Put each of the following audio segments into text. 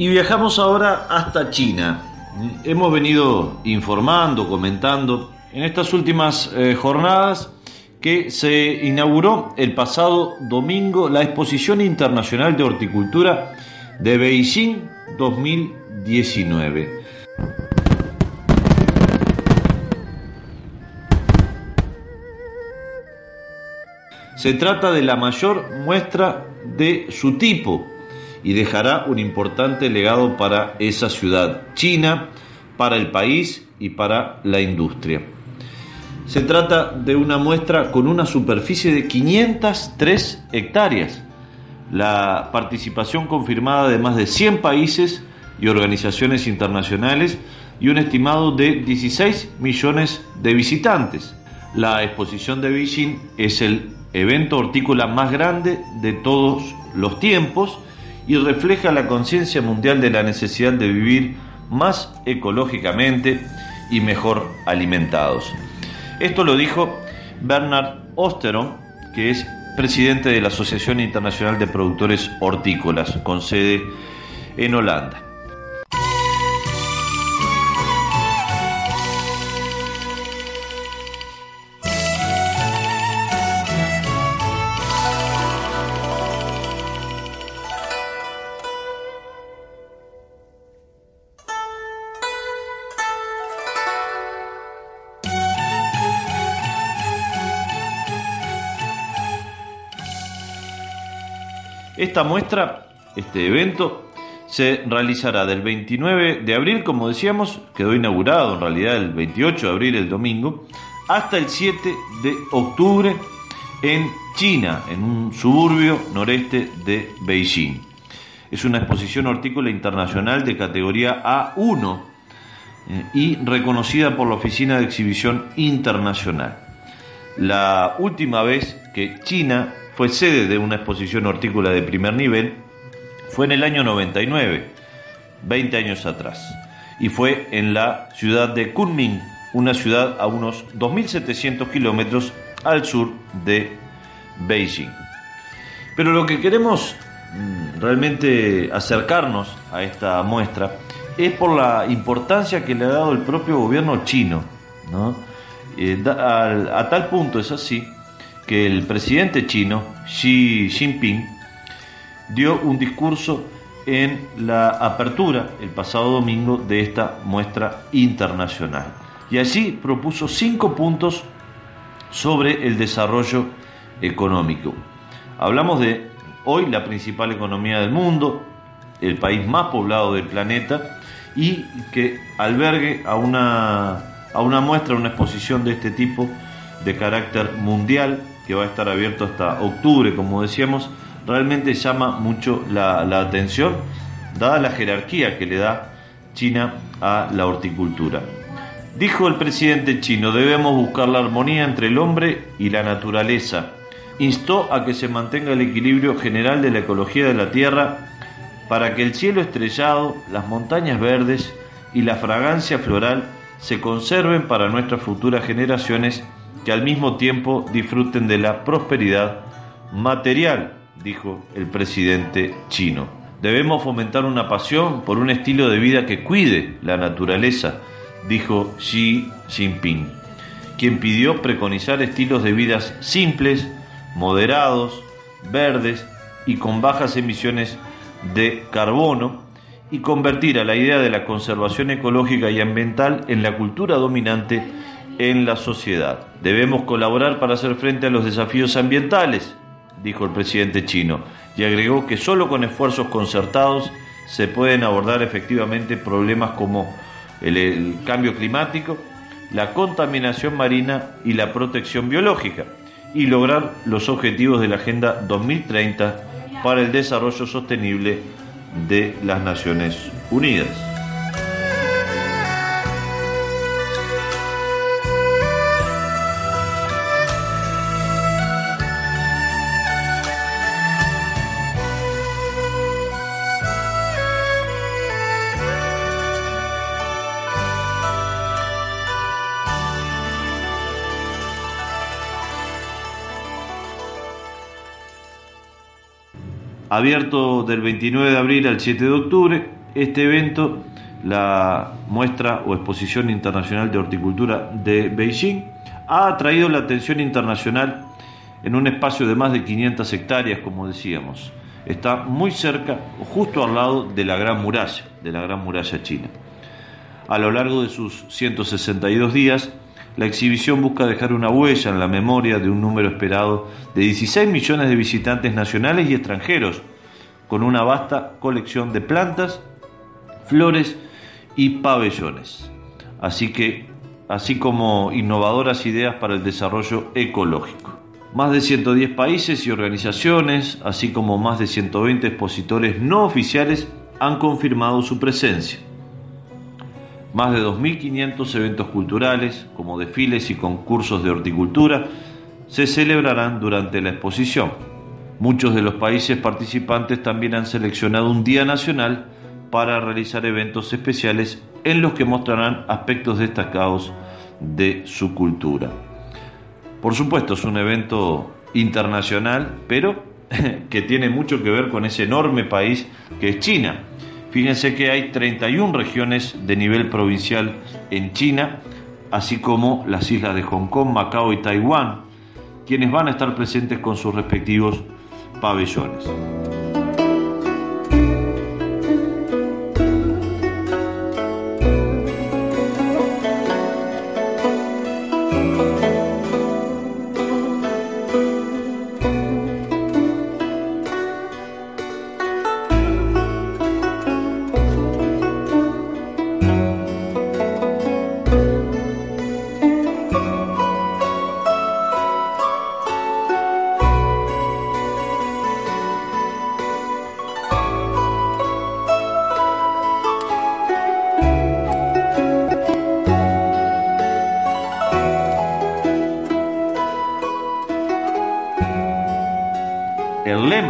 Y viajamos ahora hasta China. Hemos venido informando, comentando en estas últimas eh, jornadas que se inauguró el pasado domingo la Exposición Internacional de Horticultura de Beijing 2019. Se trata de la mayor muestra de su tipo y dejará un importante legado para esa ciudad china, para el país y para la industria. Se trata de una muestra con una superficie de 503 hectáreas, la participación confirmada de más de 100 países y organizaciones internacionales y un estimado de 16 millones de visitantes. La exposición de Beijing es el evento hortícola más grande de todos los tiempos y refleja la conciencia mundial de la necesidad de vivir más ecológicamente y mejor alimentados. Esto lo dijo Bernard Osteron, que es presidente de la Asociación Internacional de Productores Hortícolas, con sede en Holanda. Esta muestra, este evento, se realizará del 29 de abril, como decíamos, quedó inaugurado en realidad el 28 de abril, el domingo, hasta el 7 de octubre en China, en un suburbio noreste de Beijing. Es una exposición hortícola internacional de categoría A1 eh, y reconocida por la Oficina de Exhibición Internacional. La última vez que China fue sede de una exposición hortícola de primer nivel, fue en el año 99, 20 años atrás, y fue en la ciudad de Kunming, una ciudad a unos 2.700 kilómetros al sur de Beijing. Pero lo que queremos mm, realmente acercarnos a esta muestra es por la importancia que le ha dado el propio gobierno chino. Eh, a tal punto es así que el presidente chino, Xi Jinping, dio un discurso en la apertura el pasado domingo de esta muestra internacional. Y allí propuso cinco puntos sobre el desarrollo económico. Hablamos de hoy la principal economía del mundo, el país más poblado del planeta y que albergue a una, a una muestra, una exposición de este tipo de carácter mundial que va a estar abierto hasta octubre, como decíamos, realmente llama mucho la, atención, dada la jerarquía que le da China a la horticultura. Dijo el presidente chino, debemos buscar la armonía entre el hombre y la naturaleza. Instó a que se mantenga el equilibrio general de la ecología de la Tierra para que el cielo estrellado, las montañas verdes y la fragancia floral se conserven para nuestras futuras generaciones que al mismo tiempo disfruten de la prosperidad material, dijo el presidente chino. Debemos fomentar una pasión por un estilo de vida que cuide la naturaleza, dijo Xi Jinping, quien pidió preconizar estilos de vidas simples, moderados, verdes y con bajas emisiones de carbono y convertir a la idea de la conservación ecológica y ambiental en la cultura dominante en la sociedad. Debemos colaborar para hacer frente a los desafíos ambientales, dijo el presidente chino, y agregó que solo con esfuerzos concertados se pueden abordar efectivamente problemas como el, cambio climático, la contaminación marina y la protección biológica. y lograr los objetivos de la Agenda 2030 para el Desarrollo Sostenible de las Naciones Unidas. Abierto del 29 de abril al 7 de octubre. Este evento, la muestra o exposición internacional de horticultura de Beijing, ha atraído la atención internacional en un espacio de más de 500 hectáreas, como decíamos. Está muy cerca, justo al lado de la Gran Muralla, de la Gran Muralla China. A lo largo de sus 162 días, la exhibición busca dejar una huella en la memoria de un número esperado de 16 millones de visitantes nacionales y extranjeros, con una vasta colección de plantas, flores y pabellones, así que así como innovadoras ideas para el desarrollo ecológico. Más de 110 países y organizaciones, así como más de 120 expositores no oficiales han confirmado su presencia. Más de 2.500 eventos culturales, como desfiles y concursos de horticultura, se celebrarán durante la exposición. Muchos de los países participantes también han seleccionado un día nacional para realizar eventos especiales en los que mostrarán aspectos destacados de su cultura. Por supuesto, es un evento internacional, pero que tiene mucho que ver con ese enorme país que es China Fíjense que hay 31 regiones de nivel provincial en China, así como las islas de Hong Kong, Macao y Taiwán, quienes van a estar presentes con sus respectivos pabellones.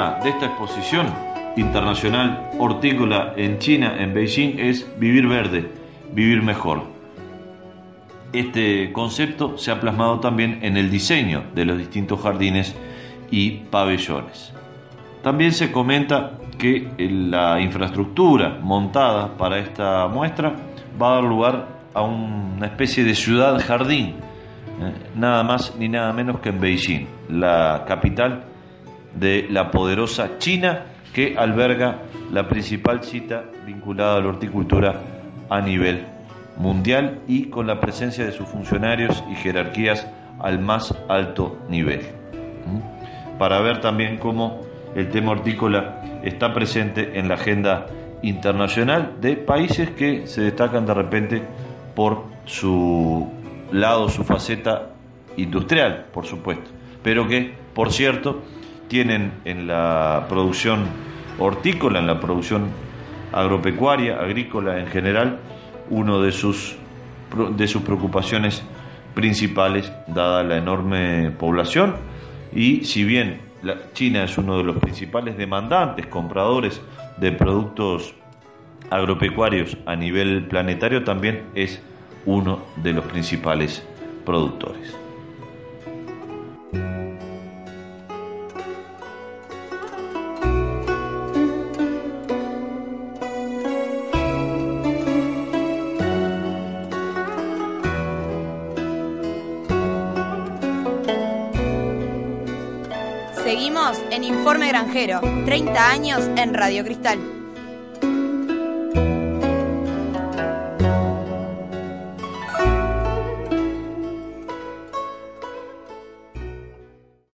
De esta exposición internacional hortícola en China, en Beijing, es vivir verde, vivir mejor. Este concepto se ha plasmado también en el diseño de los distintos jardines y pabellones. También se comenta que la infraestructura montada para esta muestra va a dar lugar a una especie de ciudad-jardín, ¿eh? nada más ni nada menos que en Beijing, la capital de la poderosa China que alberga la principal cita vinculada a la horticultura a nivel mundial y con la presencia de sus funcionarios y jerarquías al más alto nivel. ¿Mm? Para ver también cómo el tema hortícola está presente en la agenda internacional de países que se destacan de repente por su lado, su faceta industrial, por supuesto, pero que, por cierto, tienen en la producción hortícola, en la producción agropecuaria, agrícola en general, uno de sus, de sus preocupaciones principales, dada la enorme población, y si bien China es uno de los principales demandantes, compradores de productos agropecuarios a nivel planetario, también es uno de los principales productores. Seguimos en Informe Granjero, 30 años en Radio Cristal.